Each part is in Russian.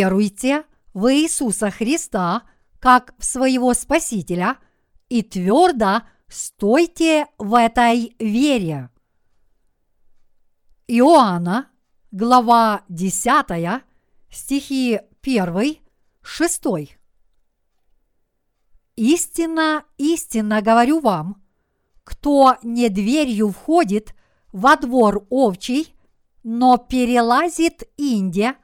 веруйте в Иисуса Христа как в своего Спасителя и твердо стойте в этой вере. Иоанна, глава 10, стихи 1, 6. Истинно, истинно говорю вам, кто не дверью входит во двор овчий, но перелазит инде,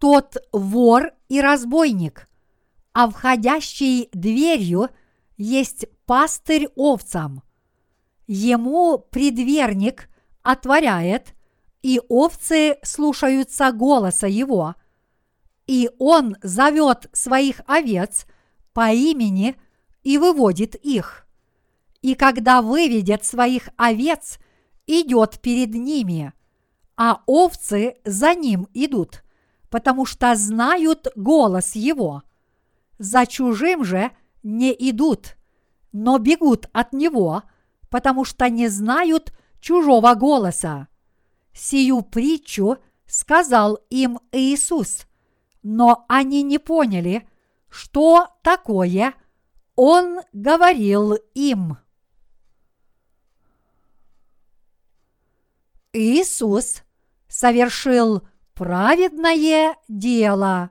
тот вор и разбойник, а входящий дверью есть пастырь овцам. Ему предверник отворяет, и овцы слушаются голоса его, и он зовет своих овец по имени и выводит их. И когда выведет своих овец, идет перед ними, а овцы за ним идут, потому что знают голос его. За чужим же не идут, но бегут от него, потому что не знают чужого голоса. Сию притчу сказал им Иисус, но они не поняли, что такое Он говорил им. Иисус совершил праведное дело.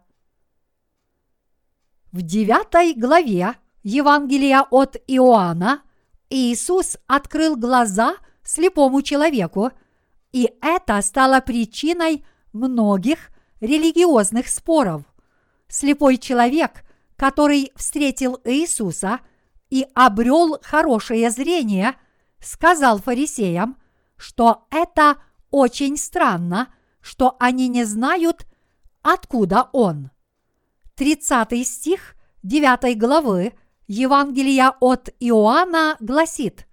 В девятой главе Евангелия от Иоанна Иисус открыл глаза слепому человеку, и это стало причиной многих религиозных споров. Слепой человек, который встретил Иисуса и обрел хорошее зрение, сказал фарисеям, что это очень странно, что они не знают, откуда он. 30 стих 9 главы Евангелия от Иоанна гласит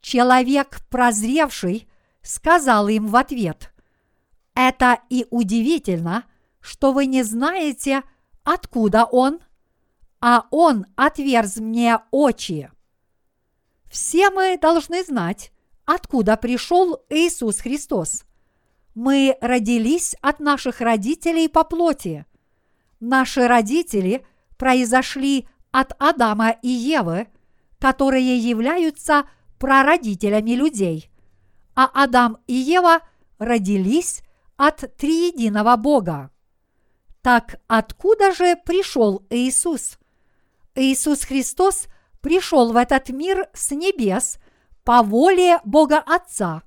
«Человек прозревший сказал им в ответ, «Это и удивительно, что вы не знаете, откуда он, а он отверз мне очи». Все мы должны знать, откуда пришел Иисус Христос. Мы родились от наших родителей по плоти. Наши родители произошли от Адама и Евы, которые являются прародителями людей, а Адам и Ева родились от триединого Бога. Так откуда же пришел Иисус? Иисус Христос пришел в этот мир с небес по воле Бога Отца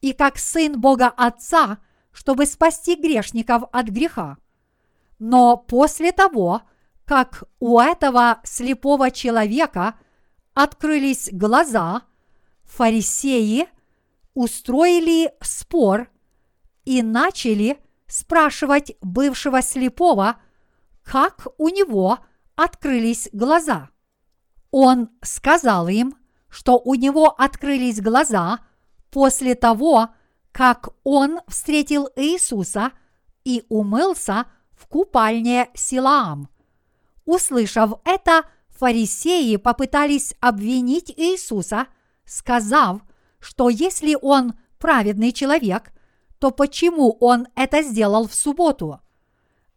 и как Сын Бога Отца, чтобы спасти грешников от греха. Но после того, как у этого слепого человека открылись глаза, фарисеи устроили спор и начали спрашивать бывшего слепого, как у него открылись глаза. Он сказал им, что у него открылись глаза после того, как он встретил Иисуса и умылся в купальне Силаам. Услышав это, фарисеи попытались обвинить Иисуса, сказав, что если он праведный человек, то почему он это сделал в субботу?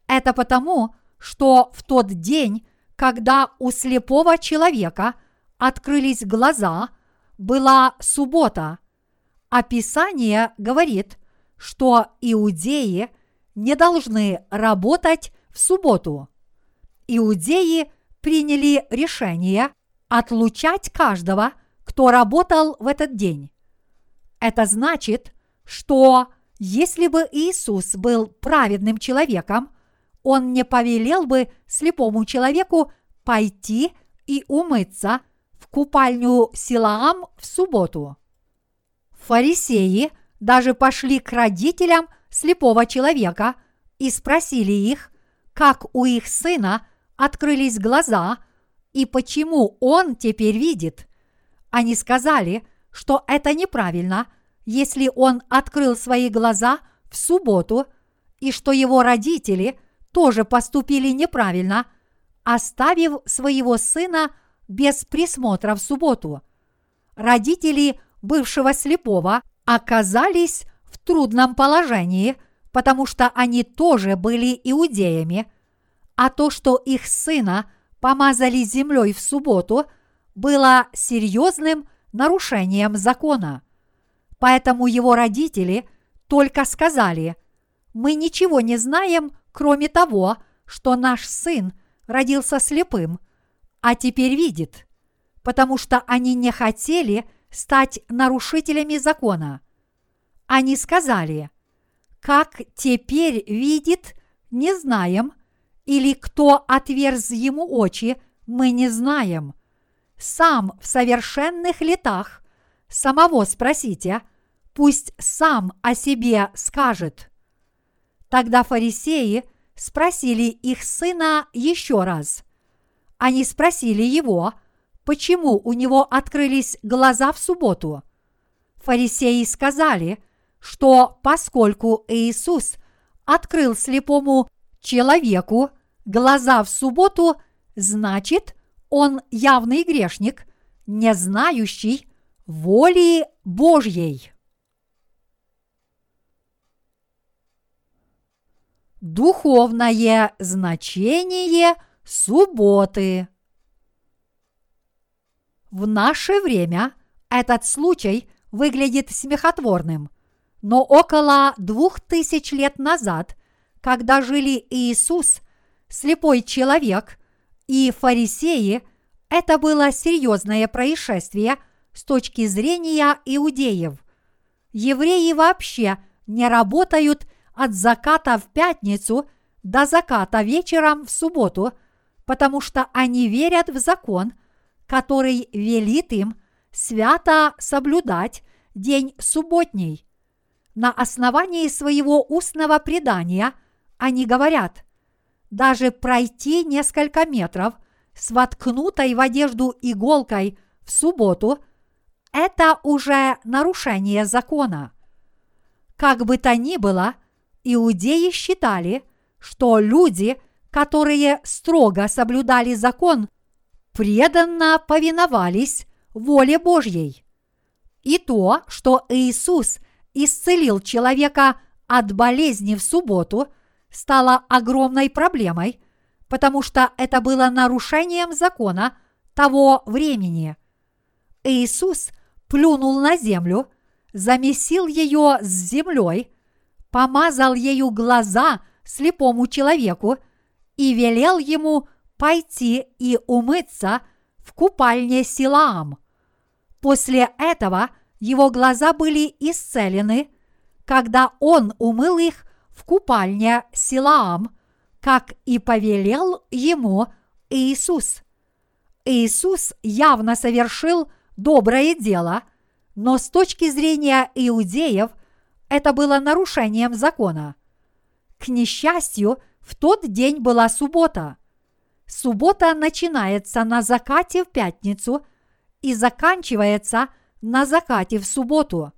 Это потому, что в тот день, когда у слепого человека – открылись глаза, была суббота. Описание говорит, что иудеи не должны работать в субботу. Иудеи приняли решение отлучать каждого, кто работал в этот день. Это значит, что если бы Иисус был праведным человеком, он не повелел бы слепому человеку пойти и умыться в купальню Силаам в субботу. Фарисеи даже пошли к родителям слепого человека и спросили их, как у их сына открылись глаза и почему он теперь видит. Они сказали, что это неправильно, если он открыл свои глаза в субботу, и что его родители тоже поступили неправильно, оставив своего сына без присмотра в субботу. Родители бывшего слепого оказались в трудном положении, потому что они тоже были иудеями, а то, что их сына помазали землей в субботу, было серьезным нарушением закона. Поэтому его родители только сказали, мы ничего не знаем, кроме того, что наш сын родился слепым, а теперь видит, потому что они не хотели стать нарушителями закона. Они сказали, как теперь видит, не знаем, или кто отверз ему очи, мы не знаем. Сам в совершенных летах самого спросите, пусть сам о себе скажет. Тогда фарисеи спросили их сына еще раз. Они спросили его, почему у него открылись глаза в субботу. Фарисеи сказали, что поскольку Иисус открыл слепому человеку глаза в субботу, значит, он явный грешник, не знающий воли Божьей. Духовное значение субботы. В наше время этот случай выглядит смехотворным, но около двух тысяч лет назад, когда жили Иисус, слепой человек и фарисеи, это было серьезное происшествие с точки зрения иудеев. Евреи вообще не работают – от заката в пятницу до заката вечером в субботу, потому что они верят в закон, который велит им свято соблюдать день субботний. На основании своего устного предания они говорят, даже пройти несколько метров с воткнутой в одежду иголкой в субботу – это уже нарушение закона. Как бы то ни было, иудеи считали, что люди, которые строго соблюдали закон, преданно повиновались воле Божьей. И то, что Иисус исцелил человека от болезни в субботу, стало огромной проблемой, потому что это было нарушением закона того времени. Иисус плюнул на землю, замесил ее с землей – помазал ею глаза слепому человеку и велел ему пойти и умыться в купальне Силаам. После этого его глаза были исцелены, когда он умыл их в купальне Силаам, как и повелел ему Иисус. Иисус явно совершил доброе дело, но с точки зрения иудеев – это было нарушением закона. К несчастью, в тот день была суббота. Суббота начинается на закате в пятницу и заканчивается на закате в субботу.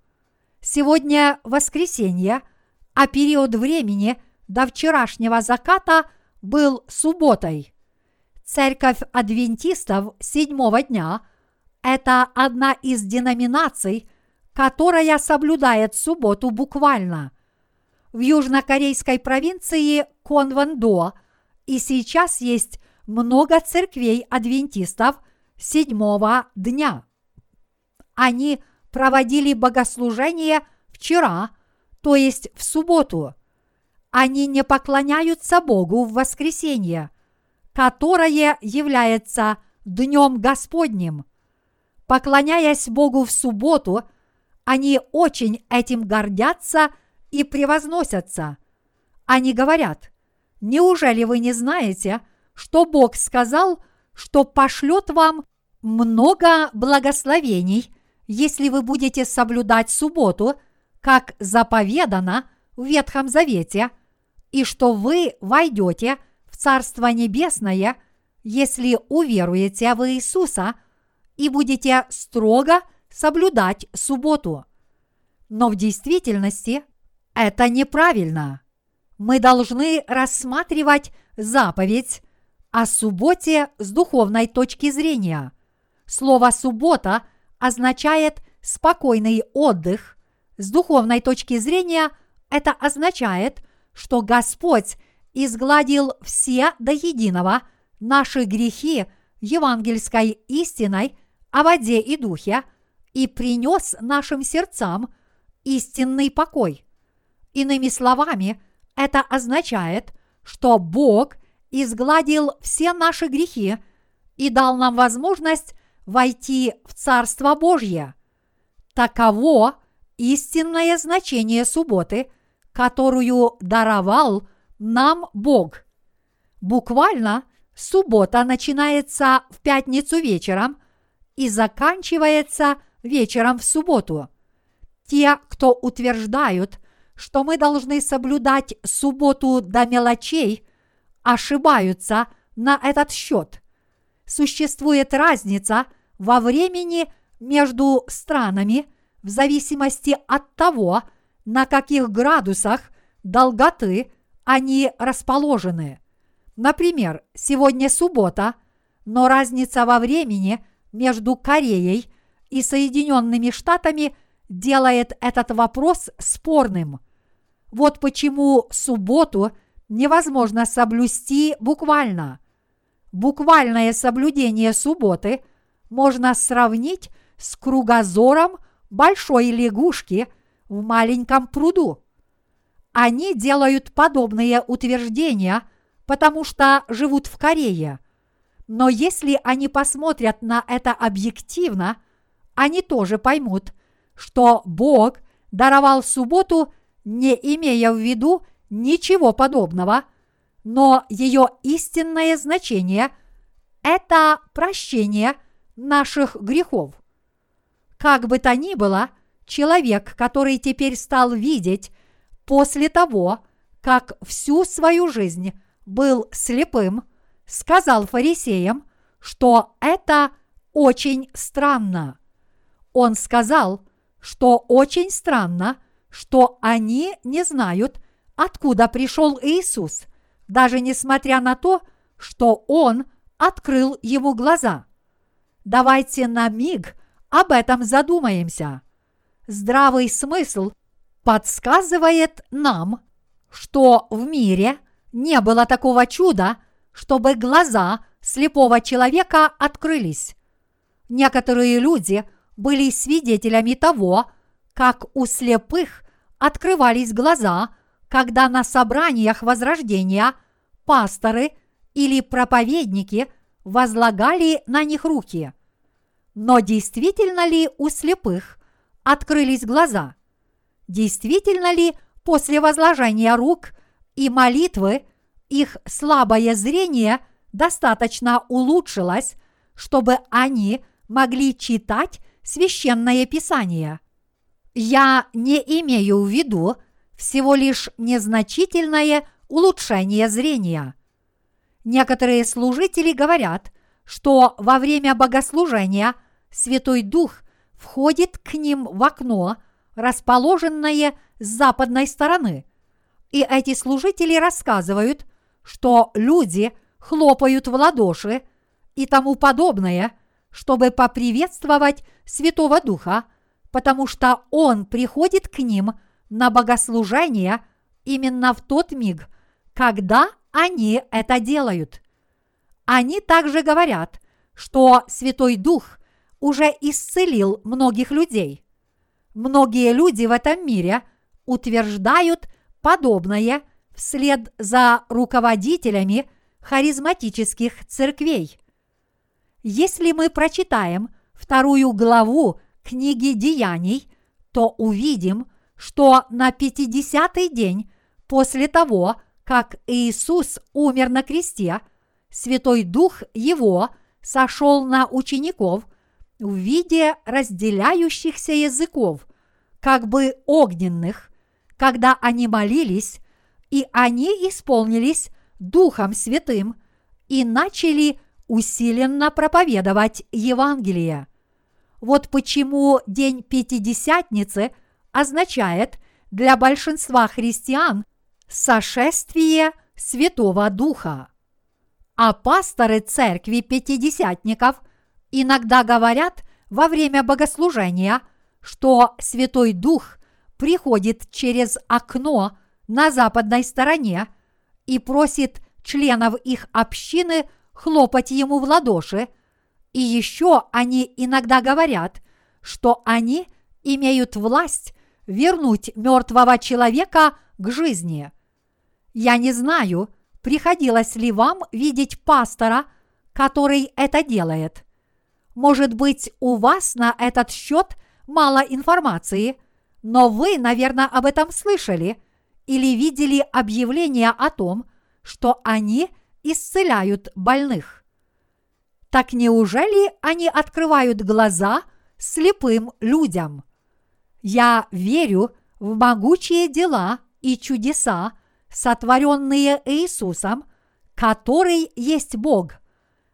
Сегодня воскресенье, а период времени до вчерашнего заката был субботой. Церковь адвентистов седьмого дня – это одна из деноминаций – которая соблюдает субботу буквально. В южнокорейской провинции Конвандо и сейчас есть много церквей адвентистов седьмого дня. Они проводили богослужение вчера, то есть в субботу. Они не поклоняются Богу в воскресенье, которое является Днем Господним. Поклоняясь Богу в субботу, они очень этим гордятся и превозносятся. Они говорят, неужели вы не знаете, что Бог сказал, что пошлет вам много благословений, если вы будете соблюдать субботу, как заповедано в Ветхом Завете, и что вы войдете в Царство Небесное, если уверуете в Иисуса и будете строго соблюдать субботу. Но в действительности это неправильно. Мы должны рассматривать заповедь о субботе с духовной точки зрения. Слово «суббота» означает спокойный отдых. С духовной точки зрения Это означает, что Господь изгладил все до единого наши грехи евангельской истиной о воде и духе и принес нашим сердцам истинный покой. Иными словами, это означает, что Бог изгладил все наши грехи и дал нам возможность войти в Царство Божье. Таково истинное значение субботы, которую даровал нам Бог. Буквально суббота начинается в пятницу вечером и заканчивается вечером в субботу. Те, кто утверждают, что мы должны соблюдать субботу до мелочей, ошибаются на этот счет. Существует разница во времени между странами в зависимости от того, на каких градусах долготы они расположены. Например, сегодня суббота, но разница во времени между Кореей и Соединенными Штатами делает этот вопрос спорным. Вот почему субботу невозможно соблюсти буквально. Буквальное соблюдение субботы можно сравнить с кругозором большой лягушки в маленьком пруду. Они делают подобные утверждения, потому что живут в Корее. Но если они посмотрят на это объективно, они тоже поймут, что Бог даровал субботу, не имея в виду ничего подобного, но ее истинное значение – это прощение наших грехов. Как бы то ни было, человек, который теперь стал видеть после того, как всю свою жизнь был слепым, сказал фарисеям, что это очень странно. Он сказал, что очень странно, что они не знают, откуда пришел Иисус, даже несмотря на то, что Он открыл ему глаза. Давайте на миг об этом задумаемся. Здравый смысл подсказывает нам, что в мире не было такого чуда, чтобы глаза слепого человека открылись. Некоторые люди были свидетелями того, как у слепых открывались глаза, когда на собраниях Возрождения пасторы или проповедники возлагали на них руки. Но действительно ли у слепых открылись глаза? Действительно ли после возложения рук и молитвы их слабое зрение достаточно улучшилось, чтобы они могли читать священное писание? Я не имею в виду всего лишь незначительное улучшение зрения. Некоторые служители говорят, что во время богослужения Святой Дух входит к ним в окно, расположенное с западной стороны. И эти служители рассказывают, что люди хлопают в ладоши и тому подобное, чтобы поприветствовать Святого Духа – потому что Он приходит к ним на богослужение именно в тот миг, когда они это делают. Они также говорят, что Святой Дух уже исцелил многих людей. Многие люди в этом мире утверждают подобное вслед за руководителями харизматических церквей. Если мы прочитаем вторую главу книги Деяний, то увидим, что на 50-й день после того, как Иисус умер на кресте, Святой Дух Его сошел на учеников в виде разделяющихся языков, как бы огненных, когда они молились, и они исполнились Духом Святым и начали усиленно проповедовать Евангелие. Вот почему День Пятидесятницы означает для большинства христиан сошествие Святого Духа. А пасторы церкви пятидесятников иногда говорят во время богослужения, что Святой Дух приходит через окно на западной стороне и просит членов их общины хлопать ему в ладоши, и еще они иногда говорят, что они имеют власть вернуть мертвого человека к жизни. Я не знаю, приходилось ли вам видеть пастора, который это делает. Может быть, у вас на этот счет мало информации, но вы, наверное, об этом слышали или видели объявление о том, что они исцеляют больных. Так неужели они открывают глаза слепым людям? Я верю в могучие дела и чудеса, сотворенные Иисусом, который есть Бог.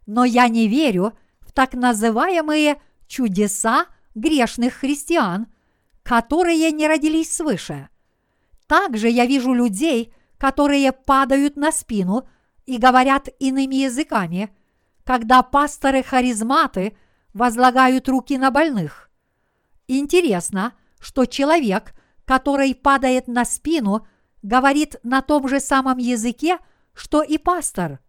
Но я не верю в так называемые чудеса грешных христиан, которые не родились свыше. Также я вижу людей, которые падают на спину и говорят иными языками, когда пасторы-харизматы возлагают руки на больных. Интересно, что человек, который падает на спину, говорит на том же самом языке, что и пастор.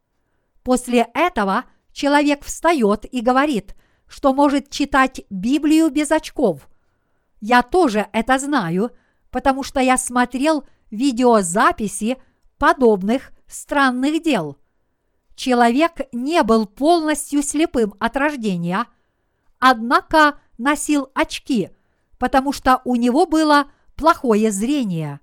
После этого человек встает и говорит, что может читать Библию без очков. Я тоже это знаю, потому что я смотрел видеозаписи подобных странных дел. Человек не был полностью слепым от рождения, однако носил очки, потому что у него было плохое зрение.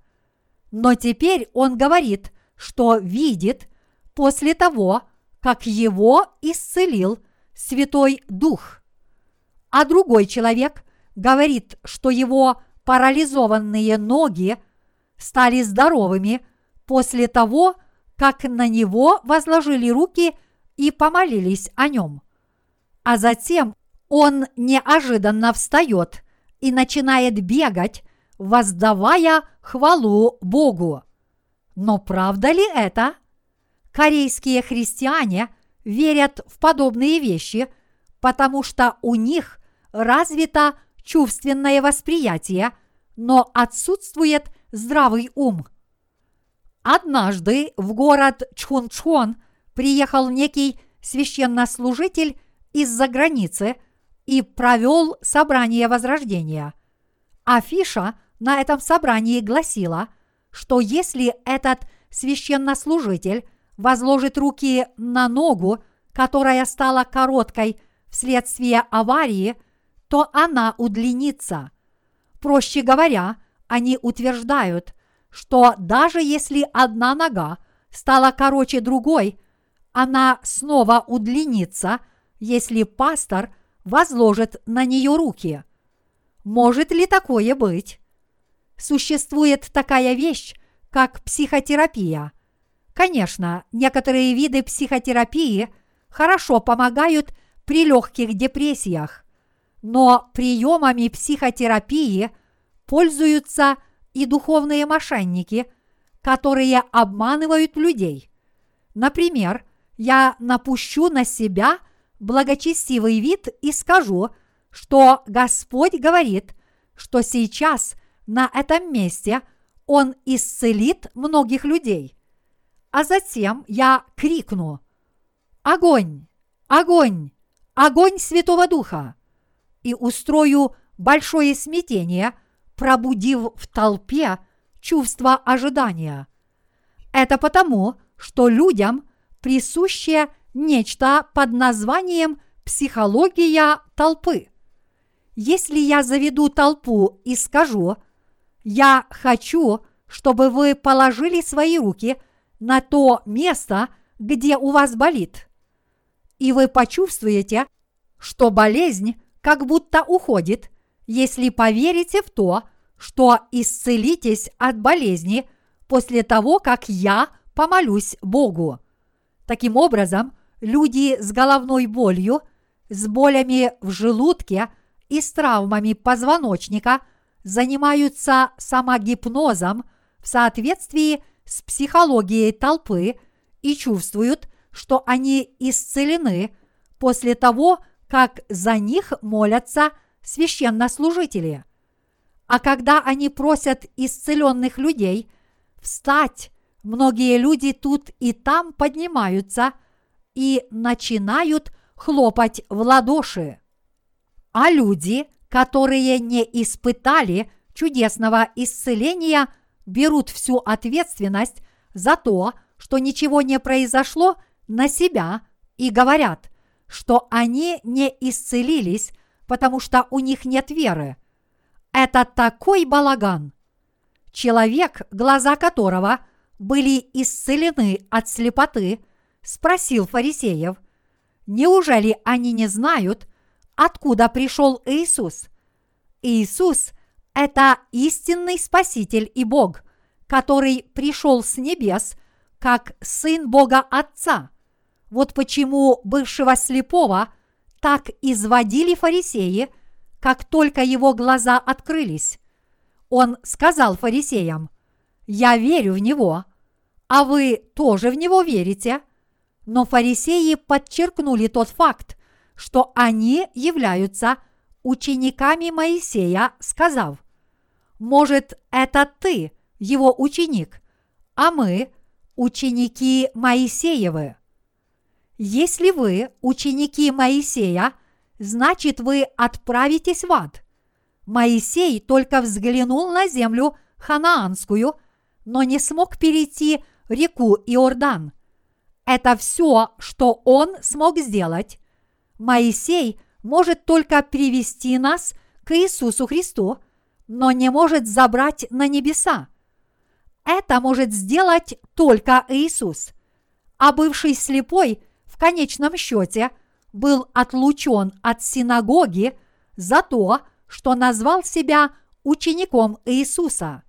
Но теперь он говорит, что видит после того, как его исцелил Святой Дух. А другой человек говорит, что его парализованные ноги стали здоровыми после того, как на него возложили руки и помолились о нем. А затем он неожиданно встает и начинает бегать, воздавая хвалу Богу. Но правда ли это? Корейские христиане верят в подобные вещи, потому что у них развито чувственное восприятие, но отсутствует здравый ум. Однажды в город Чхунчхон приехал некий священнослужитель из-за границы и провел собрание Возрождения. Афиша на этом собрании гласила, что если этот священнослужитель возложит руки на ногу, которая стала короткой вследствие аварии, то она удлинится. Проще говоря, они утверждают, что даже если одна нога стала короче другой, она снова удлинится, если пастор возложит на нее руки. Может ли такое быть? Существует такая вещь, как психотерапия. Конечно, некоторые виды психотерапии хорошо помогают при легких депрессиях, но приемами психотерапии пользуются и духовные мошенники, которые обманывают людей. Например, я напущу на себя благочестивый вид и скажу, что Господь говорит, что сейчас на этом месте Он исцелит многих людей. А затем я крикну «Огонь! Огонь! Огонь Святого Духа!» и устрою большое смятение – пробудив в толпе чувство ожидания. Это потому, что людям присуще нечто под названием психология толпы. Если я заведу толпу и скажу, я хочу, чтобы вы положили свои руки на то место, где у вас болит, и вы почувствуете, что болезнь как будто уходит – если поверите в то, что исцелитесь от болезни после того, как я помолюсь Богу. Таким образом, люди с головной болью, с болями в желудке и с травмами позвоночника занимаются самогипнозом в соответствии с психологией толпы и чувствуют, что они исцелены после того, как за них молятся – священнослужители. А когда они просят исцеленных людей встать, многие люди тут и там поднимаются и начинают хлопать в ладоши. А люди, которые не испытали чудесного исцеления, берут всю ответственность за то, что ничего не произошло, на себя и говорят, что они не исцелились, потому что у них нет веры. Это такой балаган. Человек, глаза которого были исцелены от слепоты, спросил фарисеев, неужели они не знают, откуда пришел Иисус? Иисус – это истинный Спаситель и Бог, который пришел с небес как Сын Бога Отца. Вот почему бывшего слепого так изводили фарисеи, как только его глаза открылись. Он сказал фарисеям, «Я верю в него, а вы тоже в него верите?» Но фарисеи подчеркнули тот факт, что они являются учениками Моисея, сказав, «Может, это ты, его ученик, а мы – ученики Моисеевы». Если вы ученики Моисея, значит вы отправитесь в ад. Моисей только взглянул на землю ханаанскую, но не смог перейти реку Иордан. Это все, что он смог сделать. Моисей может только привести нас к Иисусу Христу, но не может забрать на небеса. Это может сделать только Иисус. А бывший слепой в конечном счете был отлучен от синагоги за то, что назвал себя учеником Иисуса.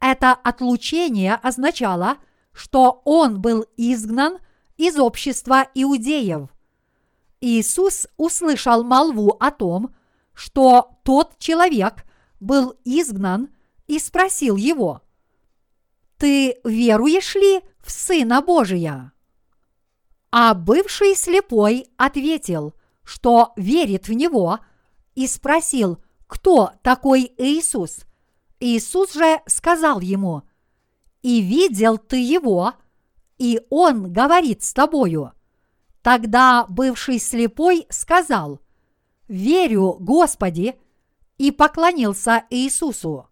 Это отлучение означало, что он был изгнан из общества иудеев. Иисус услышал молву о том, что тот человек был изгнан и спросил его, «Ты веруешь ли в Сына Божия?» А бывший слепой ответил, что верит в него, и спросил, кто такой Иисус. Иисус же сказал ему, «И видел ты его, и он говорит с тобою». Тогда бывший слепой сказал, «Верю, Господи», и поклонился Иисусу.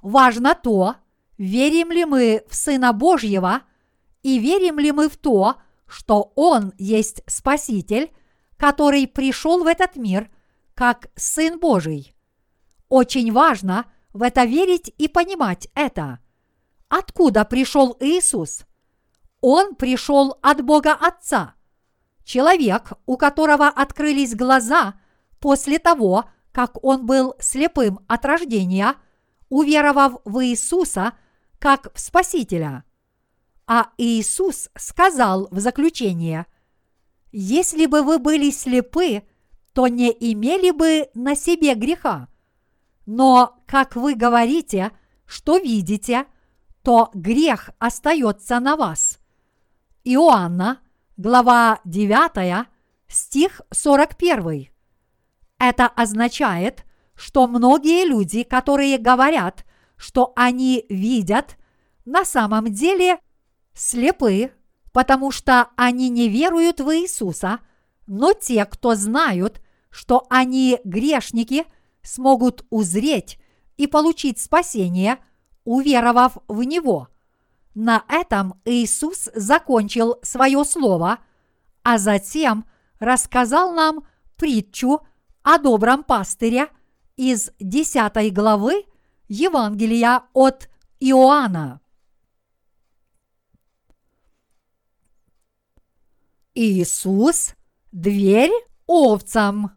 Важно то, верим ли мы в Сына Божьего и верим ли мы в то, что Он есть Спаситель, который пришел в этот мир как Сын Божий. Очень важно в это верить и понимать это. Откуда пришел Иисус? Он пришел от Бога Отца. Человек, у которого открылись глаза после того, как он был слепым от рождения, уверовав в Иисуса как в Спасителя – а Иисус сказал в заключение, «Если бы вы были слепы, то не имели бы на себе греха. Но, как вы говорите, что видите, то грех остается на вас». Иоанна, глава 9, стих 41. Это означает, что многие люди, которые говорят, что они видят, на самом деле – слепы, потому что они не веруют в Иисуса, но те, кто знают, что они грешники, смогут узреть и получить спасение, уверовав в Него. На этом Иисус закончил свое слово, а затем рассказал нам притчу о добром пастыре из 10 главы Евангелия от Иоанна. Иисус – дверь овцам.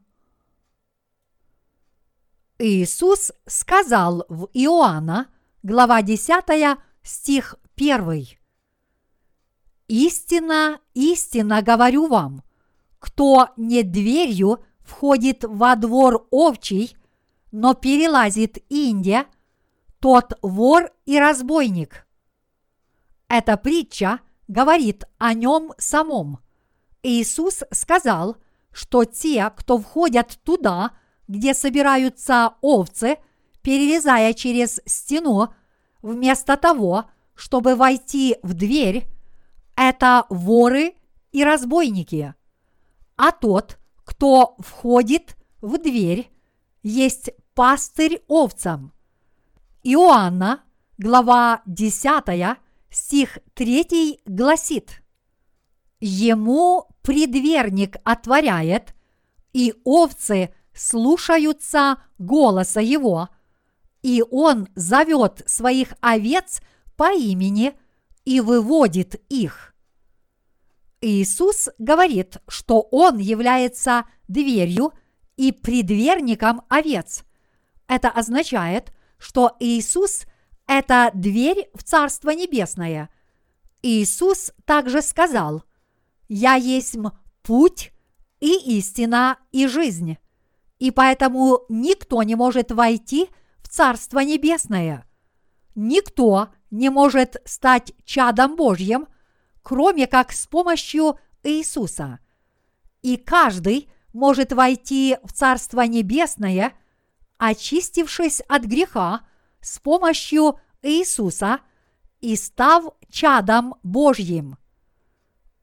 Иисус сказал в Иоанна, глава 10, стих 1. «Истина, истина говорю вам, кто не дверью входит во двор овчий, но перелазит Индия, тот вор и разбойник». Эта притча говорит о нем самом – Иисус сказал, что те, кто входят туда, где собираются овцы, перелезая через стену, вместо того, чтобы войти в дверь, это воры и разбойники. А тот, кто входит в дверь, есть пастырь овцам. Иоанна, глава 10, стих 3 гласит Ему предверник отворяет, и овцы слушаются голоса его, и он зовет своих овец по имени и выводит их. Иисус говорит, что Он является дверью и предверником овец. Это означает, что Иисус – это дверь в Царство Небесное. Иисус также сказал, «Я есть путь и истина и жизнь, и поэтому никто не может войти в Царство Небесное. Никто не может стать чадом Божьим, кроме как с помощью Иисуса. И каждый может войти в Царство Небесное, очистившись от греха с помощью Иисуса и став чадом Божьим.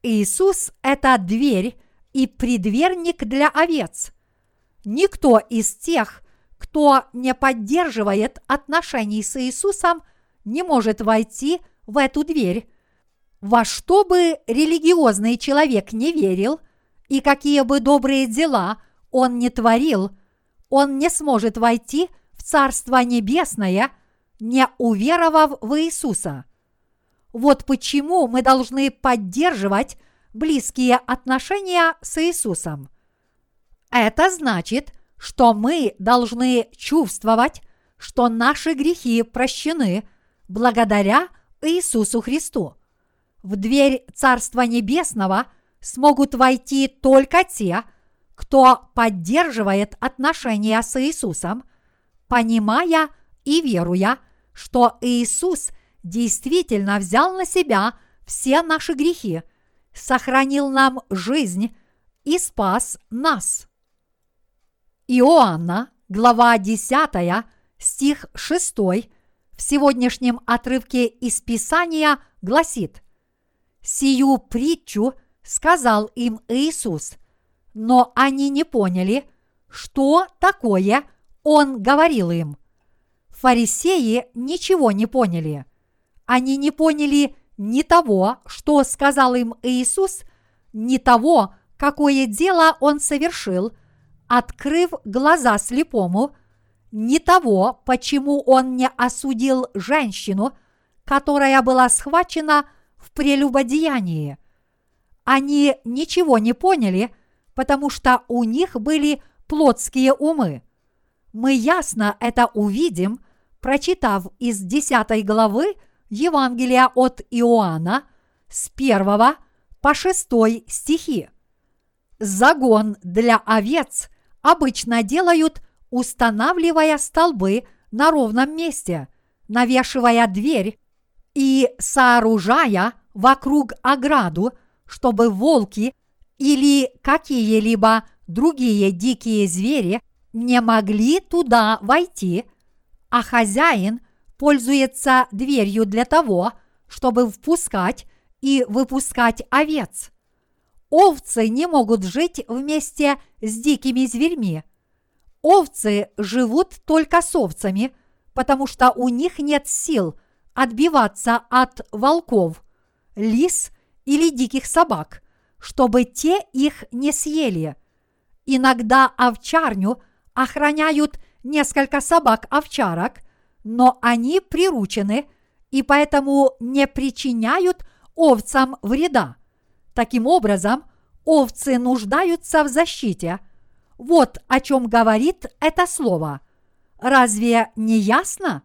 Иисус – это дверь и предверник для овец. Никто из тех, кто не поддерживает отношений с Иисусом, не может войти в эту дверь. Во что бы религиозный человек не верил, и какие бы добрые дела он не творил, он не сможет войти в Царство Небесное, не уверовав в Иисуса. Вот почему мы должны поддерживать близкие отношения с Иисусом. Это значит, что мы должны чувствовать, что наши грехи прощены благодаря Иисусу Христу. В дверь Царства Небесного смогут войти только те, кто поддерживает отношения с Иисусом, понимая и веруя, что Иисус действительно взял на себя все наши грехи, сохранил нам жизнь и спас нас. Иоанна, глава 10, стих 6 в сегодняшнем отрывке из Писания гласит «Сию притчу сказал им Иисус, но они не поняли, что такое Он говорил им. Фарисеи ничего не поняли. Они не поняли ни того, что сказал им Иисус, ни того, какое дело Он совершил, открыв глаза слепому, ни того, почему Он не осудил женщину, которая была схвачена в прелюбодеянии. Они ничего не поняли, потому что у них были плотские умы. Мы ясно это увидим, прочитав из 10 главы Евангелия от Иоанна с 1 по 6 стихи. Загон для овец обычно делают, устанавливая столбы на ровном месте, навешивая дверь и сооружая вокруг ограду, чтобы волки или какие-либо другие дикие звери не могли туда войти, а хозяин пользуется дверью для того, чтобы впускать и выпускать овец. Овцы не могут жить вместе с дикими зверьми. Овцы живут только с овцами, потому что у них нет сил отбиваться от волков, лис или диких собак, чтобы те их не съели. Иногда овчарню охраняют несколько собак-овчарок, но они приручены и поэтому не причиняют овцам вреда. Таким образом, овцы нуждаются в защите. Вот о чем говорит это слово. Разве не ясно?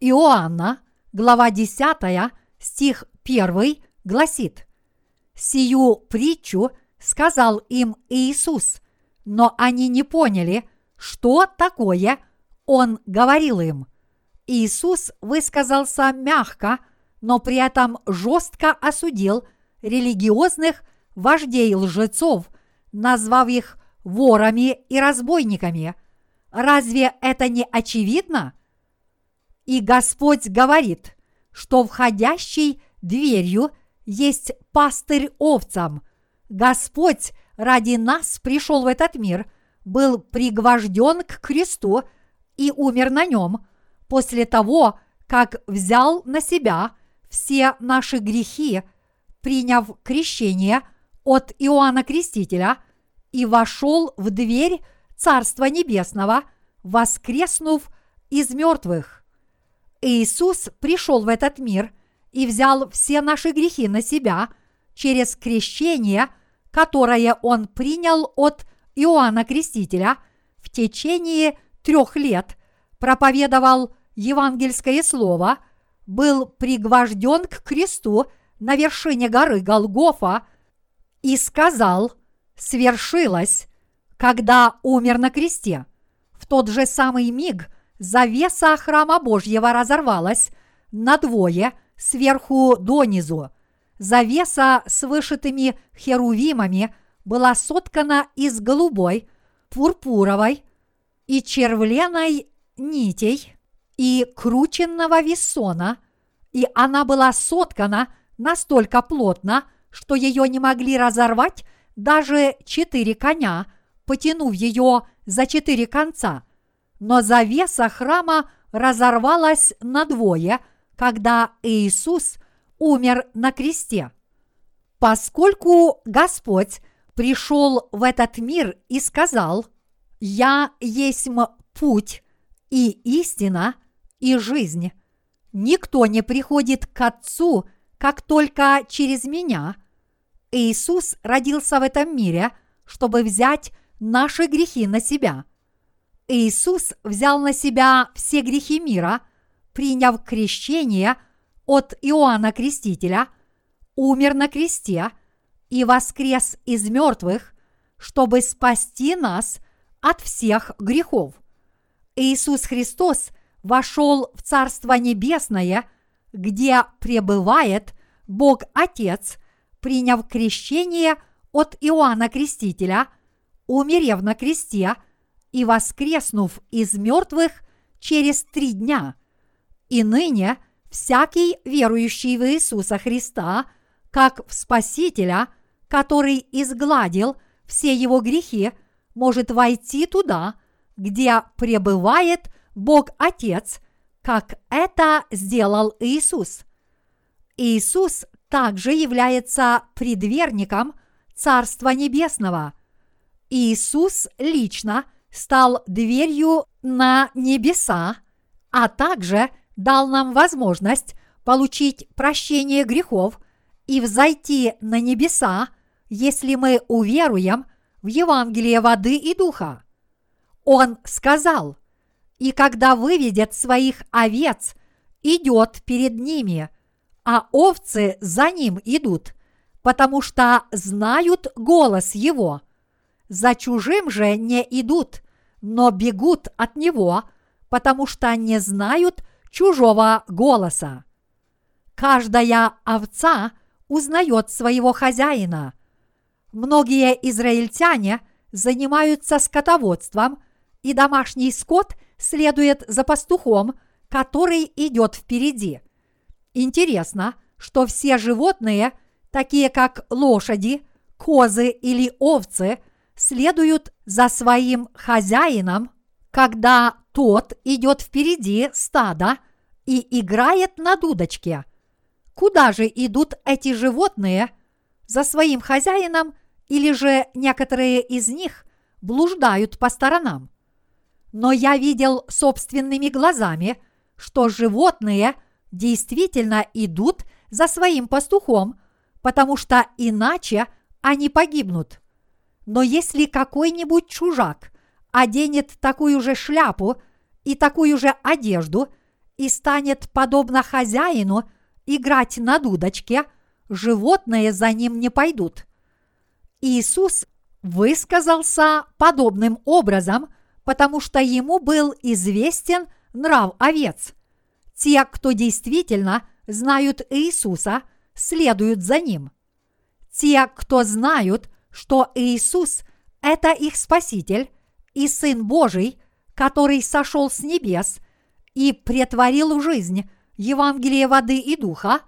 Иоанна, глава 10, стих 1 гласит, «Сию притчу сказал им Иисус, но они не поняли, что такое Он говорил им». Иисус высказался мягко, но при этом жестко осудил религиозных вождей лжецов, назвав их ворами и разбойниками. Разве это не очевидно? И Господь говорит, что входящий дверью есть пастырь овцам. Господь ради нас пришел в этот мир, был пригвожден к кресту и умер на нем после того, как взял на себя все наши грехи, приняв крещение от Иоанна Крестителя и вошел в дверь Царства Небесного, воскреснув из мертвых. Иисус пришел в этот мир и взял все наши грехи на себя через крещение, которое Он принял от Иоанна Крестителя в течение трех лет, проповедовал евангельское слово, был пригвожден к кресту на вершине горы Голгофа и сказал «Свершилось», когда умер на кресте. В тот же самый миг завеса храма Божьего разорвалась надвое сверху донизу. Завеса с вышитыми херувимами была соткана из голубой, пурпуровой и червленой нитей и крученного весона, и она была соткана настолько плотно, что ее не могли разорвать даже четыре коня, потянув ее за четыре конца. Но завеса храма разорвалась надвое, когда Иисус умер на кресте. Поскольку Господь пришел в этот мир и сказал, «Я есть путь и истина и жизнь. Никто не приходит к Отцу, как только через меня». Иисус родился в этом мире, чтобы взять наши грехи на себя. Иисус взял на себя все грехи мира, приняв крещение от Иоанна Крестителя, умер на кресте и воскрес из мертвых, чтобы спасти нас от всех грехов. Иисус Христос вошел в Царство Небесное, где пребывает Бог Отец, приняв крещение от Иоанна Крестителя, умерев на кресте и воскреснув из мертвых через три дня. И ныне всякий верующий в Иисуса Христа, как в Спасителя, который изгладил все его грехи, может войти туда – где пребывает Бог Отец, как это сделал Иисус. Иисус также является предверником Царства Небесного. Иисус лично стал дверью на небеса, а также дал нам возможность получить прощение грехов и взойти на небеса, если мы уверуем в Евангелие воды и духа. Он сказал, «И когда выведет своих овец, идет перед ними, а овцы за ним идут, потому что знают голос его. За чужим же не идут, но бегут от него, потому что не знают чужого голоса. Каждая овца узнает своего хозяина. Многие израильтяне занимаются скотоводством и домашний скот следует за пастухом, который идет впереди. Интересно, что все животные, такие как лошади, козы или овцы, следуют за своим хозяином, когда тот идет впереди стада и играет на дудочке. Куда же идут эти животные? За своим хозяином или же некоторые из них блуждают по сторонам? Но я видел собственными глазами, что животные действительно идут за своим пастухом, потому что иначе они погибнут. Но если какой-нибудь чужак оденет такую же шляпу и такую же одежду и станет, подобно хозяину, играть на дудочке, животные за ним не пойдут. Иисус высказался подобным образом потому что ему был известен нрав овец. Те, кто действительно знают Иисуса, следуют за ним. Те, кто знают, что Иисус – это их Спаситель и Сын Божий, который сошел с небес и претворил в жизнь Евангелие воды и духа,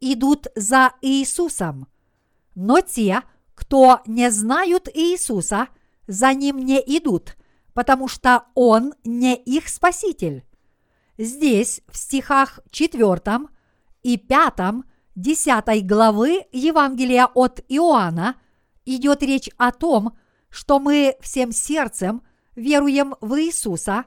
идут за Иисусом. Но те, кто не знают Иисуса, за ним не идут, потому что Он не их Спаситель. Здесь, в стихах 4 и 5 10 главы Евангелия от Иоанна идет речь о том, что мы всем сердцем веруем в Иисуса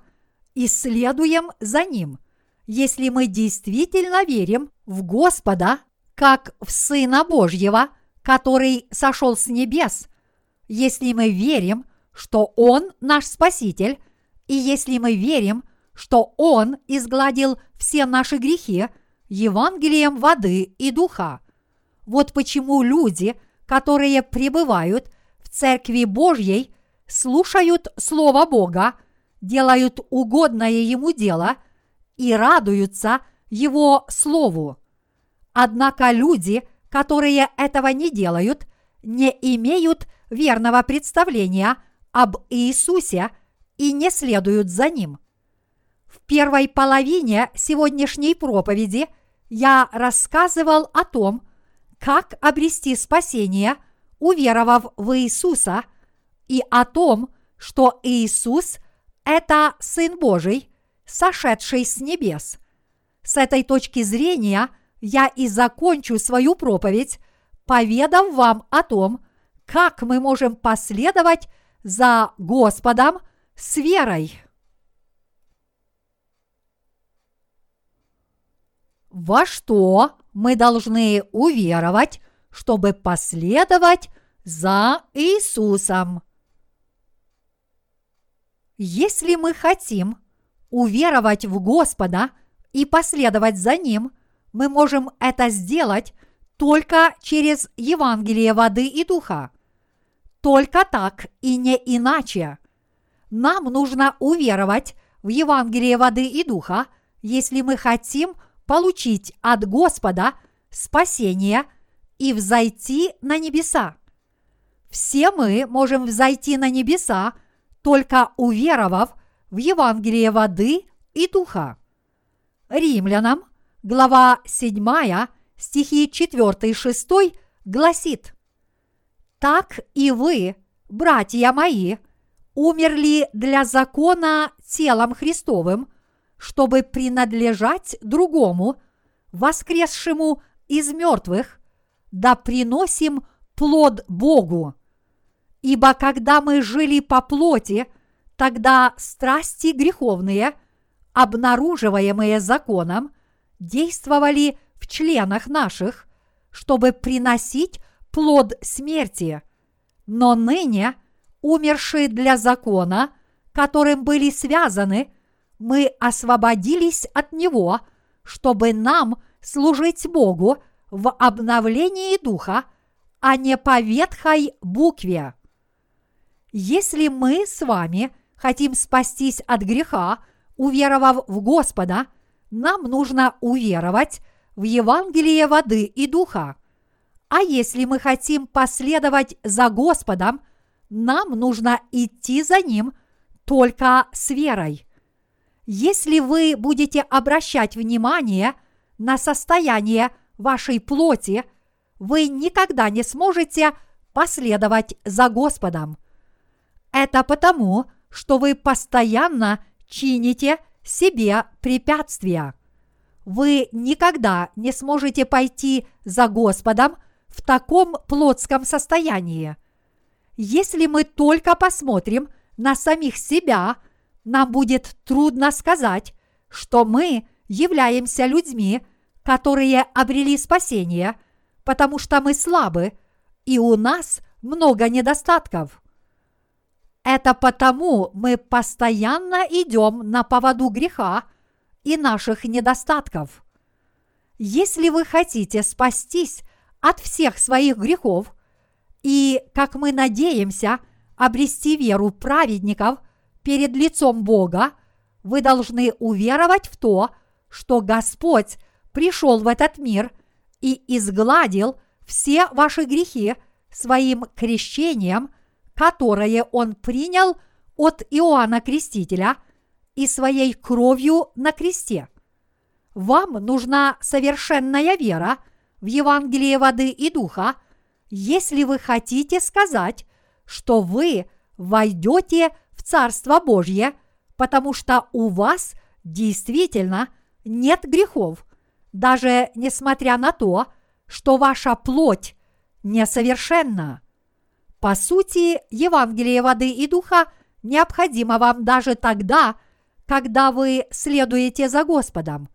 и следуем за Ним, если мы действительно верим в Господа как в Сына Божьего, который сошел с небес, если мы верим, что Он наш Спаситель, и если мы верим, что Он изгладил все наши грехи – Евангелием воды и духа. Вот почему люди, которые пребывают в Церкви Божьей, слушают Слово Бога, делают угодное Ему дело и радуются Его Слову. Однако люди, которые этого не делают, не имеют верного представления об Иисусе и не следуют за Ним – в первой половине сегодняшней проповеди я рассказывал о том, как обрести спасение, уверовав в Иисуса, и о том, что Иисус – это Сын Божий, сошедший с небес. С этой точки зрения я и закончу свою проповедь, поведав вам о том, как мы можем последовать за Господом с верой. во что мы должны уверовать, чтобы последовать за Иисусом. Если мы хотим уверовать в Господа и последовать за Ним, мы можем это сделать только через Евангелие воды и духа. Только так и не иначе. Нам нужно уверовать в Евангелие воды и духа, если мы хотим получить от Господа спасение и взойти на небеса. Все мы можем взойти на небеса, только уверовав в Евангелие воды и духа. Римлянам, глава 7, стихи 4 и 6 гласит «Так и вы, братья мои, умерли для закона телом Христовым – чтобы принадлежать другому, воскресшему из мертвых, да приносим плод Богу. Ибо когда мы жили по плоти, тогда страсти греховные, обнаруживаемые законом, действовали в членах наших, чтобы приносить плод смерти. Но ныне, умершие для закона, которым были связаны мы освободились от него, чтобы нам служить Богу в обновлении духа, а не по ветхой букве. Если мы с вами хотим спастись от греха, уверовав в Господа, нам нужно уверовать в Евангелие воды и духа. А если мы хотим последовать за Господом, нам нужно идти за Ним только с верой. Если вы будете обращать внимание на состояние вашей плоти, вы никогда не сможете последовать за Господом. Это потому, что вы постоянно чините себе препятствия. Вы никогда не сможете пойти за Господом в таком плотском состоянии. Если мы только посмотрим на самих себя – нам будет трудно сказать, что мы являемся людьми, которые обрели спасение, потому что мы слабы, и у нас много недостатков. Это потому мы постоянно идем на поводу греха и наших недостатков. Если вы хотите спастись от всех своих грехов и, как мы надеемся, обрести веру праведников – перед лицом Бога, вы должны уверовать в то, что Господь пришел в этот мир и изгладил все ваши грехи своим крещением, которое Он принял от Иоанна Крестителя, и своей кровью на кресте. Вам нужна совершенная вера в Евангелие воды и духа, если вы хотите сказать, что вы войдете в Царство Божье, потому что у вас действительно нет грехов, даже несмотря на то, что ваша плоть несовершенна. По сути, Евангелие воды и духа необходимо вам даже тогда, когда вы следуете за Господом.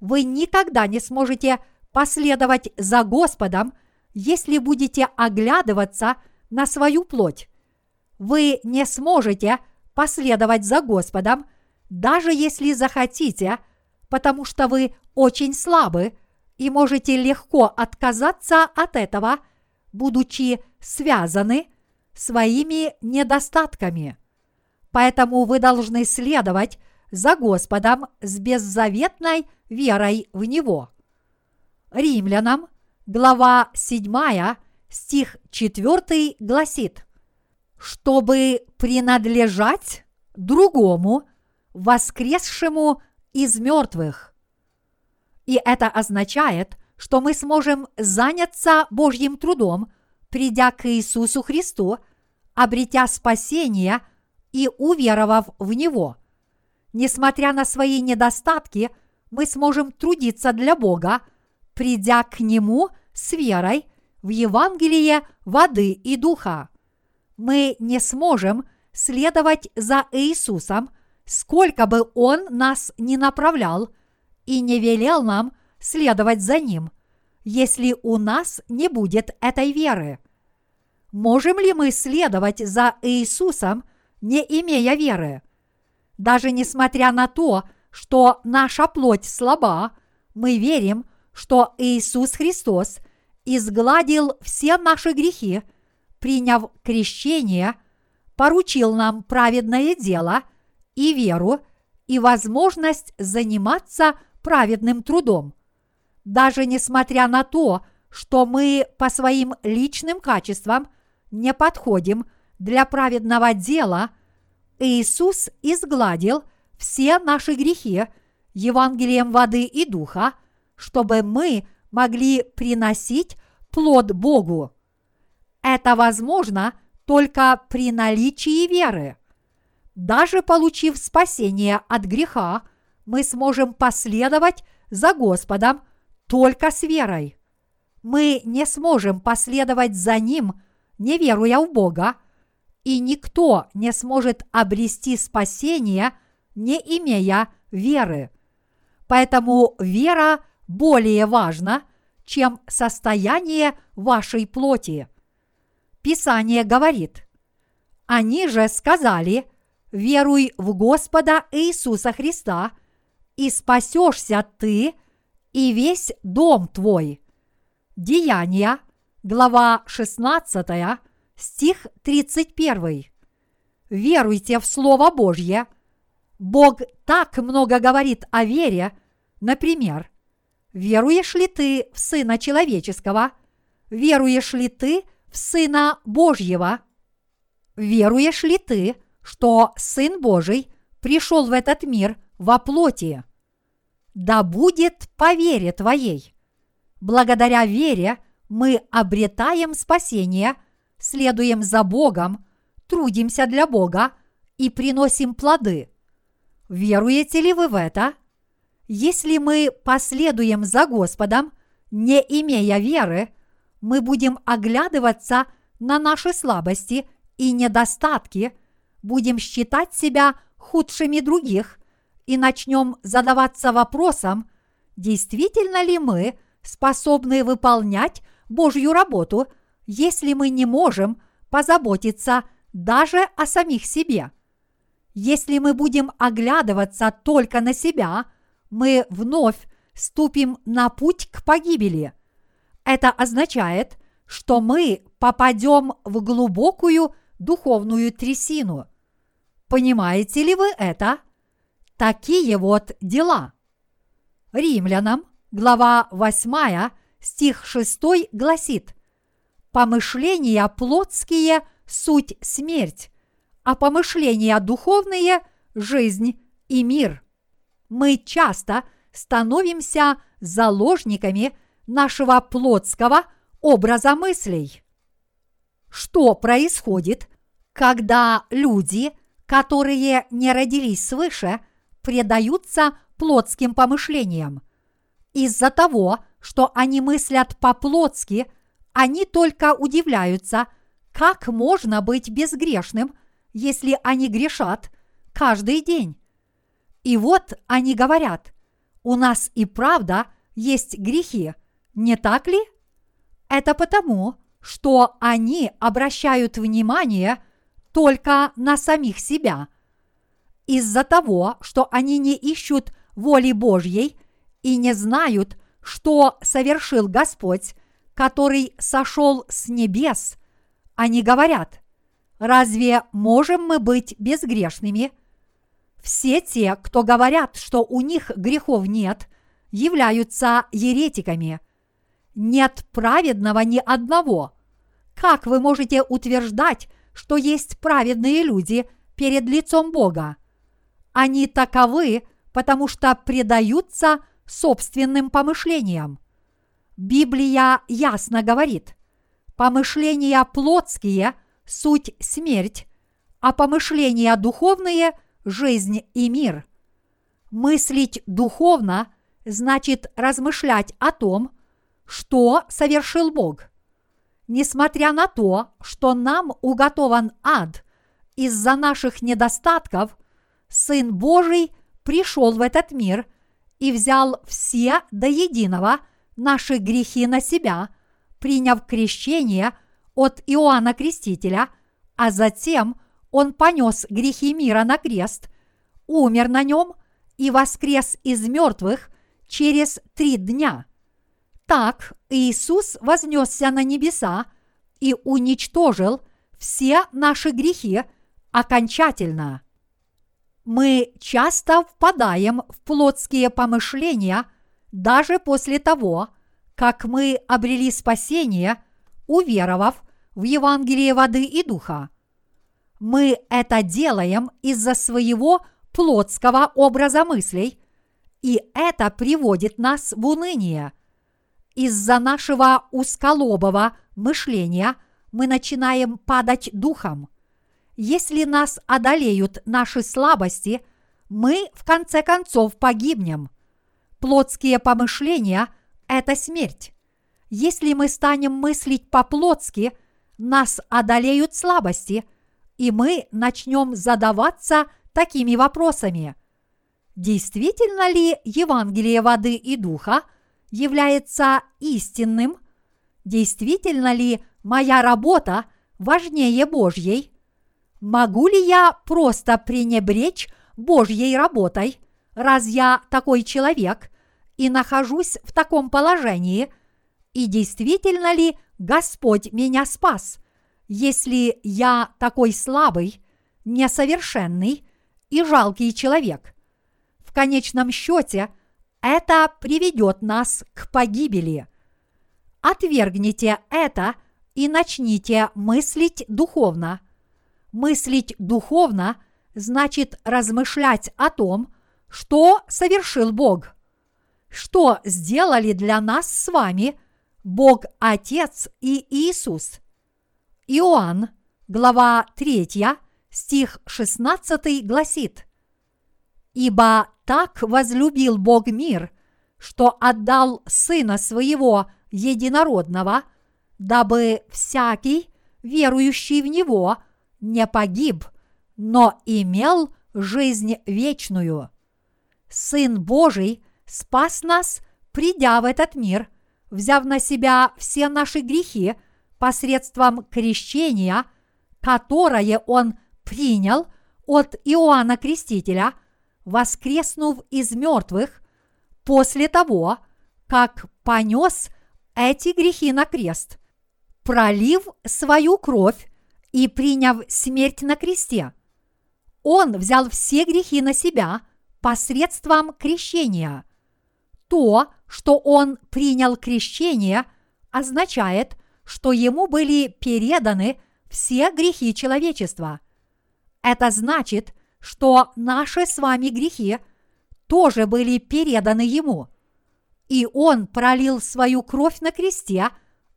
Вы никогда не сможете последовать за Господом, если будете оглядываться на свою плоть. Вы не сможете последовать за Господом, даже если захотите, потому что вы очень слабы и можете легко отказаться от этого, будучи связаны своими недостатками. Поэтому вы должны следовать за Господом с беззаветной верой в Него. Римлянам, глава 7, стих 4 гласит, чтобы принадлежать другому, воскресшему из мертвых. И это означает, что мы сможем заняться Божьим трудом, придя к Иисусу Христу, обретя спасение и уверовав в Него. Несмотря на свои недостатки, мы сможем трудиться для Бога, придя к Нему с верой в Евангелие воды и духа. Мы не сможем следовать за Иисусом, сколько бы Он нас не направлял и не велел нам следовать за Ним, если у нас не будет этой веры. Можем ли мы следовать за Иисусом, не имея веры? Даже несмотря на то, что наша плоть слаба, мы верим, что Иисус Христос изгладил все наши грехи, приняв крещение, поручил нам праведное дело и веру и возможность заниматься праведным трудом. Даже несмотря на то, что мы по своим личным качествам не подходим для праведного дела, Иисус изгладил все наши грехи Евангелием воды и духа, чтобы мы могли приносить плод Богу. Это возможно только при наличии веры. Даже получив спасение от греха, мы сможем последовать за Господом только с верой. Мы не сможем последовать за Ним, не веруя в Бога, и никто не сможет обрести спасение, не имея веры. Поэтому вера более важна, чем состояние вашей плоти. Писание говорит, они же сказали, веруй в Господа Иисуса Христа, и спасешься ты и весь дом твой. Деяния, глава 16, стих 31. Веруйте в Слово Божье. Бог так много говорит о вере, например, веруешь ли ты в Сына Человеческого? Веруешь ли ты в Сына Божьего? Веруешь ли ты, что Сын Божий пришел в этот мир во плоти? Да будет по вере твоей. Благодаря вере мы обретаем спасение, следуем за Богом, трудимся для Бога и приносим плоды. Веруете ли вы в это? Если мы последуем за Господом, не имея веры, мы будем оглядываться на наши слабости и недостатки, будем считать себя худшими других и начнем задаваться вопросом, действительно ли мы способны выполнять Божью работу, если мы не можем позаботиться даже о самих себе. Если мы будем оглядываться только на себя, мы вновь ступим на путь к погибели. Это означает, что мы попадем в глубокую духовную трясину. Понимаете ли вы это? Такие вот дела. Римлянам, глава 8, стих 6 гласит «Помышления плотские – суть смерть, а помышления духовные – жизнь и мир. Мы часто становимся заложниками нашего плотского образа мыслей. Что происходит, когда люди, которые не родились свыше, предаются плотским помышлениям? Из-за того, что они мыслят по-плотски, они только удивляются, как можно быть безгрешным, если они грешат каждый день. И вот они говорят, у нас и правда есть грехи, не так ли? Это потому, что они обращают внимание только на самих себя. Из-за того, что они не ищут воли Божьей и не знают, что совершил Господь, который сошел с небес, они говорят, разве можем мы быть безгрешными? Все те, кто говорят, что у них грехов нет, являются еретиками. Нет праведного ни одного. Как вы можете утверждать, что есть праведные люди перед лицом Бога? Они таковы, потому что предаются собственным помышлениям. Библия ясно говорит, помышления плотские – суть смерть, а помышления духовные – жизнь и мир. Мыслить духовно значит размышлять о том, что совершил Бог. Несмотря на то, что нам уготован ад из-за наших недостатков, Сын Божий пришел в этот мир и взял все до единого наши грехи на себя, приняв крещение от Иоанна Крестителя, а затем он понес грехи мира на крест, умер на нем и воскрес из мертвых через три дня. Так Иисус вознесся на небеса и уничтожил все наши грехи окончательно. Мы часто впадаем в плотские помышления даже после того, как мы обрели спасение, уверовав в Евангелие воды и духа. Мы это делаем из-за своего плотского образа мыслей, и это приводит нас в уныние. Из-за нашего узколобого мышления мы начинаем падать духом. Если нас одолеют наши слабости, мы в конце концов погибнем. Плотские помышления – это смерть. Если мы станем мыслить по-плотски, нас одолеют слабости, и мы начнем задаваться такими вопросами. Действительно ли Евангелие воды и духа является истинным? Действительно ли моя работа важнее Божьей? Могу ли я просто пренебречь Божьей работой, раз я такой человек и нахожусь в таком положении, и действительно ли Господь меня спас, если я такой слабый, несовершенный и жалкий человек? В конечном счете это приведет нас к погибели. Отвергните это и начните мыслить духовно – Мыслить духовно значит размышлять о том, что совершил Бог. Что сделали для нас с вами Бог Отец и Иисус. Иоанн, глава 3, стих 16 гласит «Ибо так возлюбил Бог мир, что отдал Сына Своего Единородного, дабы всякий, верующий в Него – не погиб, но имел жизнь вечную. Сын Божий спас нас, придя в этот мир, взяв на себя все наши грехи посредством крещения, которое Он принял от Иоанна Крестителя, воскреснув из мертвых после того, как понес эти грехи на крест, пролив свою кровь и приняв смерть на кресте. Он взял все грехи на себя посредством крещения. То, что он принял крещение, означает, что ему были переданы все грехи человечества. Это значит, что наши с вами грехи тоже были переданы Ему, и Он пролил свою кровь на кресте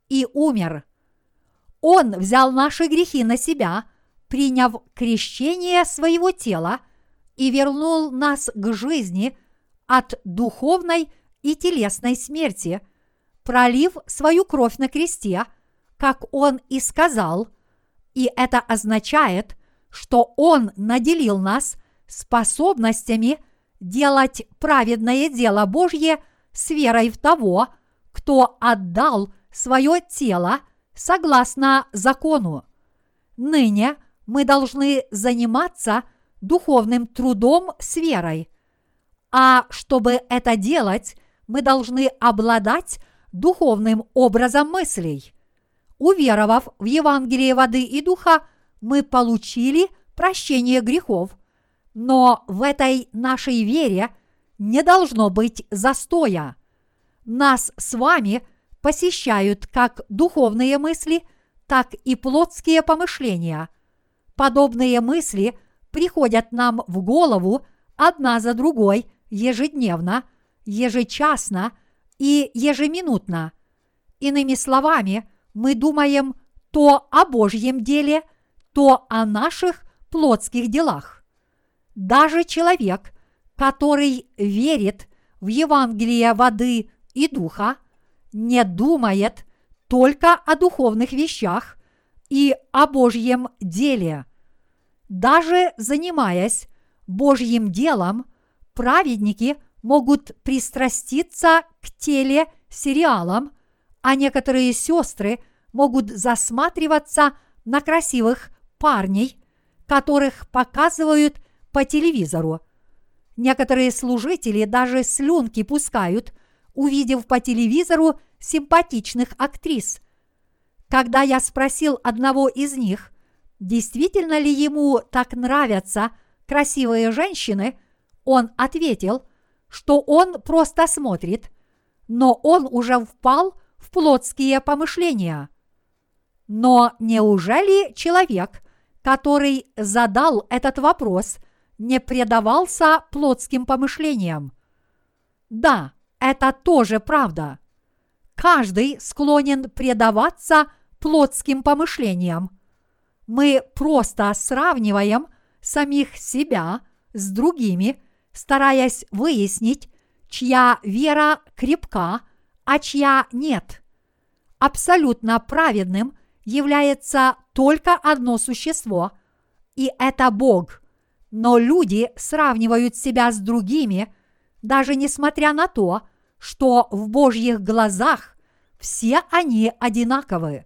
и умер. Он взял наши грехи на себя, приняв крещение своего тела и вернул нас к жизни от духовной и телесной смерти, пролив свою кровь на кресте, как Он и сказал, и это означает, что Он наделил нас способностями делать праведное дело Божье с верой в того, кто отдал свое тело согласно закону. Ныне мы должны заниматься духовным трудом с верой. А чтобы это делать, мы должны обладать духовным образом мыслей. Уверовав в Евангелие воды и духа, мы получили прощение грехов, но в этой нашей вере не должно быть застоя. Нас с вами посещают как духовные мысли, так и плотские помышления. Подобные мысли приходят нам в голову одна за другой ежедневно, ежечасно и ежеминутно. Иными словами, мы думаем то о Божьем деле, то о наших плотских делах. Даже человек, который верит в Евангелие воды и духа, не думает только о духовных вещах и о Божьем деле. Даже занимаясь Божьим делом, праведники могут пристраститься к телесериалам, а некоторые сестры могут засматриваться на красивых парней, которых показывают по телевизору. Некоторые служители даже слюнки пускают, увидев по телевизору симпатичных актрис. Когда я спросил одного из них, действительно ли ему так нравятся красивые женщины, он ответил, что он просто смотрит, но он уже впал в плотские помышления. Но неужели человек, который задал этот вопрос, не предавался плотским помышлениям? Да, это тоже правда. Каждый склонен предаваться плотским помышлениям. Мы просто сравниваем самих себя с другими, стараясь выяснить, чья вера крепка, а чья нет. Абсолютно праведным является только одно существо, и это Бог. Но люди сравнивают себя с другими, даже несмотря на то, что в Божьих глазах все они одинаковы.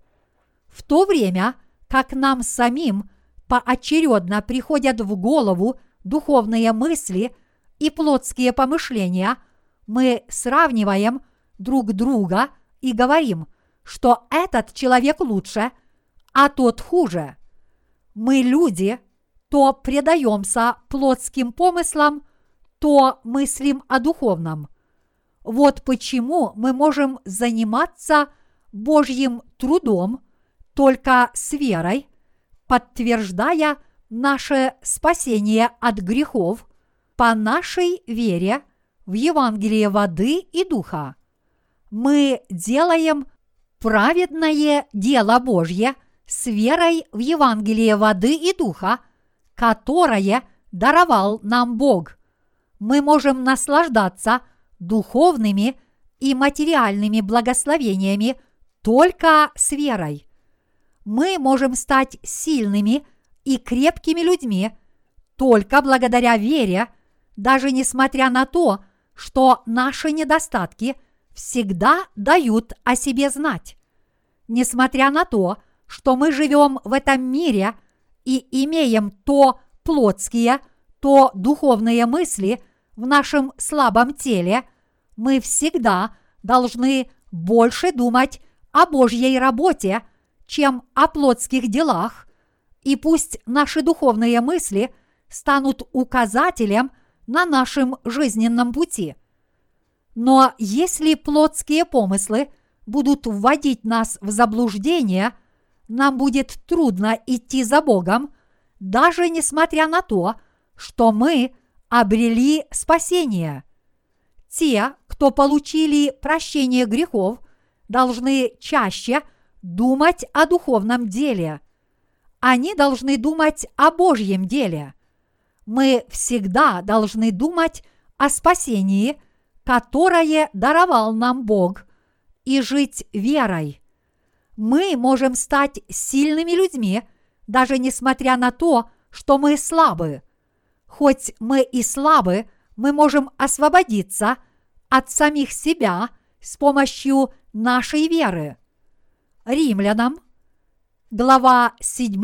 В то время, как нам самим поочередно приходят в голову духовные мысли и плотские помышления, мы сравниваем друг друга и говорим, что этот человек лучше, а тот хуже. Мы люди, то предаемся плотским помыслам, то мыслим о духовном. Вот почему мы можем заниматься Божьим трудом только с верой, подтверждая наше спасение от грехов по нашей вере в Евангелие воды и духа мы делаем праведное дело Божье с верой в Евангелие воды и духа, которое даровал нам Бог. Мы можем наслаждаться духовными и материальными благословениями только с верой. Мы можем стать сильными и крепкими людьми только благодаря вере, даже несмотря на то, что наши недостатки – всегда дают о себе знать. Несмотря на то, что мы живем в этом мире и имеем то плотские, то духовные мысли в нашем слабом теле, мы всегда должны больше думать о Божьей работе, чем о плотских делах, и пусть наши духовные мысли станут указателем на нашем жизненном пути. Но если плотские помыслы будут вводить нас в заблуждение, нам будет трудно идти за Богом, даже несмотря на то, что мы обрели спасение. Те, кто получили прощение грехов, должны чаще думать о духовном деле. Они должны думать о Божьем деле. Мы всегда должны думать о спасении, которое даровал нам Бог, и жить верой. Мы можем стать сильными людьми, даже несмотря на то, что мы слабы. Хоть мы и слабы, мы можем освободиться от самих себя с помощью нашей веры. Римлянам, глава 7,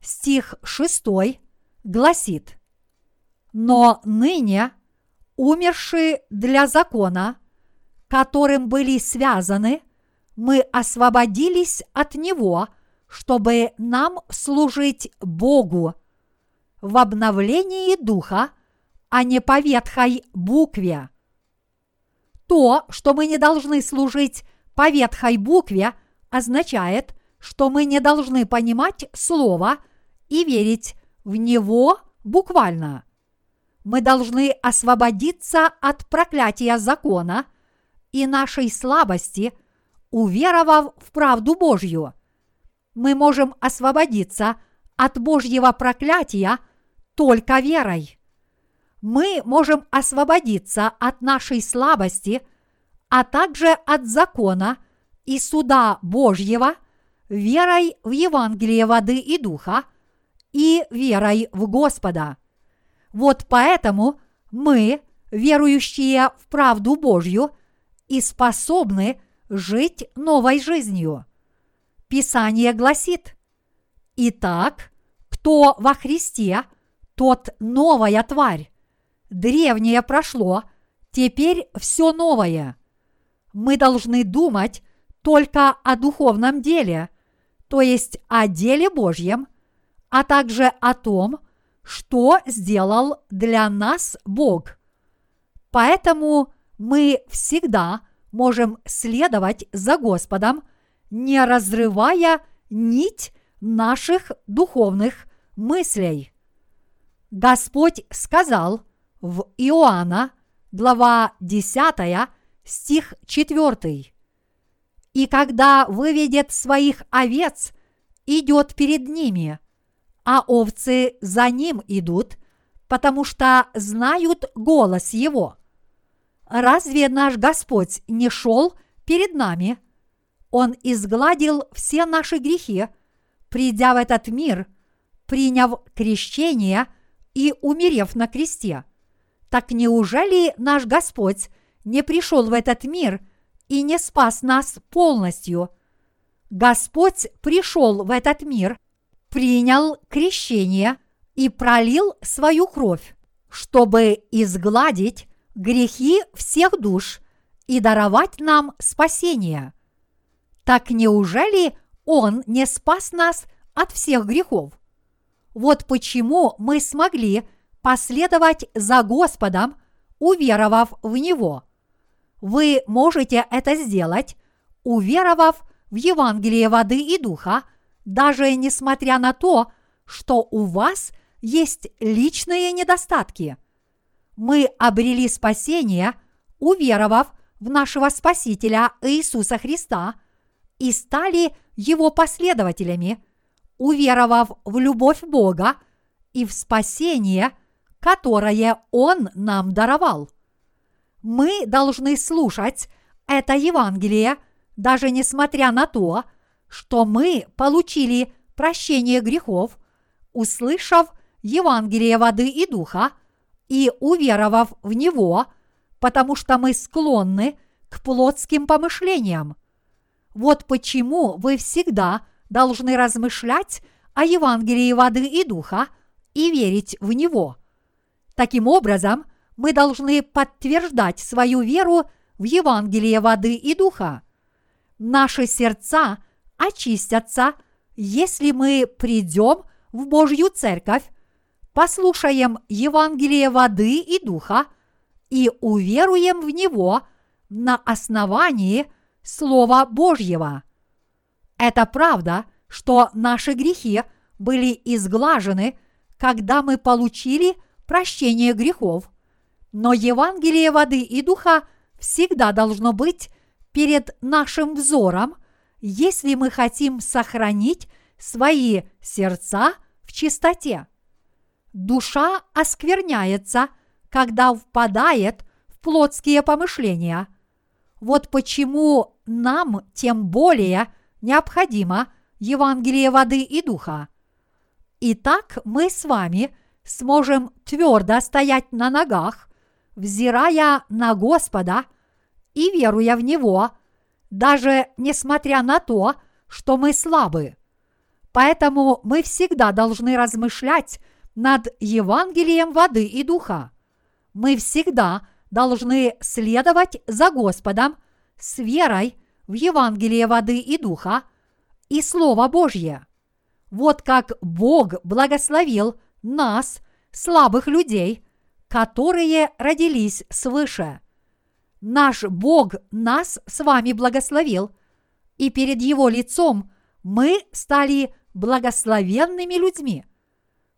стих 6 гласит «Но ныне умершие для закона, которым были связаны, мы освободились от него, чтобы нам служить Богу в обновлении духа, а не по ветхой букве. То, что мы не должны служить по ветхой букве, означает, что мы не должны понимать Слово и верить в него буквально. Мы должны освободиться от проклятия закона и нашей слабости, уверовав в правду Божью. Мы можем освободиться от Божьего проклятия только верой. Мы можем освободиться от нашей слабости, а также от закона и суда Божьего верой в Евангелие воды и духа – и верой в Господа. Вот поэтому мы, верующие в правду Божью, и способны жить новой жизнью. Писание гласит, «Итак, кто во Христе, тот новая тварь. Древнее прошло, теперь все новое». Мы должны думать только о духовном деле, то есть о деле Божьем, а также о том, что сделал для нас Бог. Поэтому мы всегда можем следовать за Господом, не разрывая нить наших духовных мыслей. Господь сказал в Иоанна, глава 10, стих 4. «И когда выведет своих овец, идет перед ними, а овцы за ним идут, потому что знают голос его. Разве наш Господь не шел перед нами? Он изгладил все наши грехи, придя в этот мир, приняв крещение и умерев на кресте. Так неужели наш Господь не пришел в этот мир и не спас нас полностью? Господь пришел в этот мир принял крещение и пролил свою кровь, чтобы изгладить грехи всех душ и даровать нам спасение. Так неужели Он не спас нас от всех грехов? Вот почему мы смогли последовать за Господом, уверовав в Него. Вы можете это сделать, уверовав в Евангелие воды и духа – даже несмотря на то, что у вас есть личные недостатки. Мы обрели спасение, уверовав в нашего Спасителя Иисуса Христа и стали Его последователями, уверовав в любовь Бога и в спасение, которое Он нам даровал. Мы должны слушать это Евангелие, даже несмотря на то, что мы получили прощение грехов, услышав Евангелие воды и духа и уверовав в него, потому что мы склонны к плотским помышлениям. Вот почему вы всегда должны размышлять о Евангелии воды и духа и верить в него. Таким образом, мы должны подтверждать свою веру в Евангелие воды и духа. Наши сердца – очистятся, если мы придем в Божью церковь, послушаем Евангелие воды и духа и уверуем в него на основании Слова Божьего. Это правда, что наши грехи были изглажены, когда мы получили прощение грехов, но Евангелие воды и духа всегда должно быть перед нашим взором, если мы хотим сохранить свои сердца в чистоте. Душа оскверняется, когда впадает в плотские помышления. Вот почему нам тем более необходимо Евангелие воды и духа. Итак, мы с вами сможем твердо стоять на ногах, взирая на Господа и веруя в Него, даже несмотря на то, что мы слабы. Поэтому мы всегда должны размышлять над Евангелием воды и духа. Мы всегда должны следовать за Господом с верой в Евангелие воды и духа и Слово Божье. Вот как Бог благословил нас, слабых людей, которые родились свыше. Наш Бог нас с вами благословил, и перед Его лицом мы стали благословенными людьми.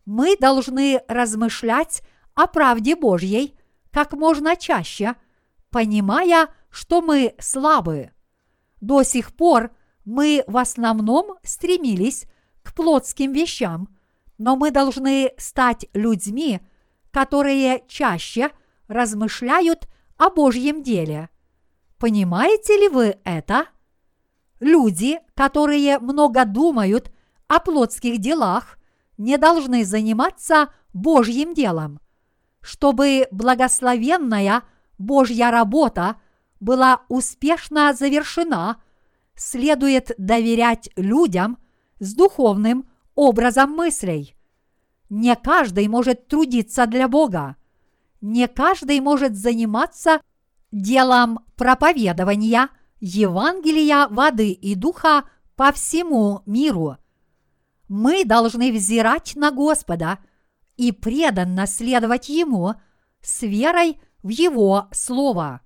Мы должны размышлять о правде Божьей как можно чаще, понимая, что мы слабы. До сих пор мы в основном стремились к плотским вещам, но мы должны стать людьми, которые чаще размышляют о Божьем деле. Понимаете ли вы это? Люди, которые много думают о плотских делах, не должны заниматься Божьим делом. Чтобы благословенная Божья работа была успешно завершена, следует доверять людям с духовным образом мыслей. Не каждый может трудиться для Бога. Не каждый может заниматься делом проповедования Евангелия воды и духа по всему миру – мы должны взирать на Господа и преданно следовать Ему с верой в Его Слово.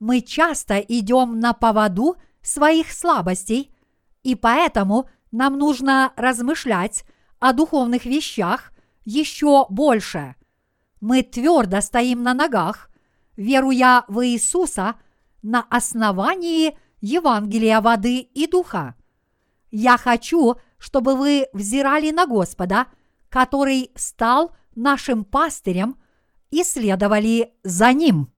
Мы часто идем на поводу своих слабостей, и поэтому нам нужно размышлять о духовных вещах еще больше. Мы твердо стоим на ногах, веруя в Иисуса на основании Евангелия воды и духа. Я хочу, чтобы вы взирали на Господа, который стал нашим пастырем, и следовали за Ним.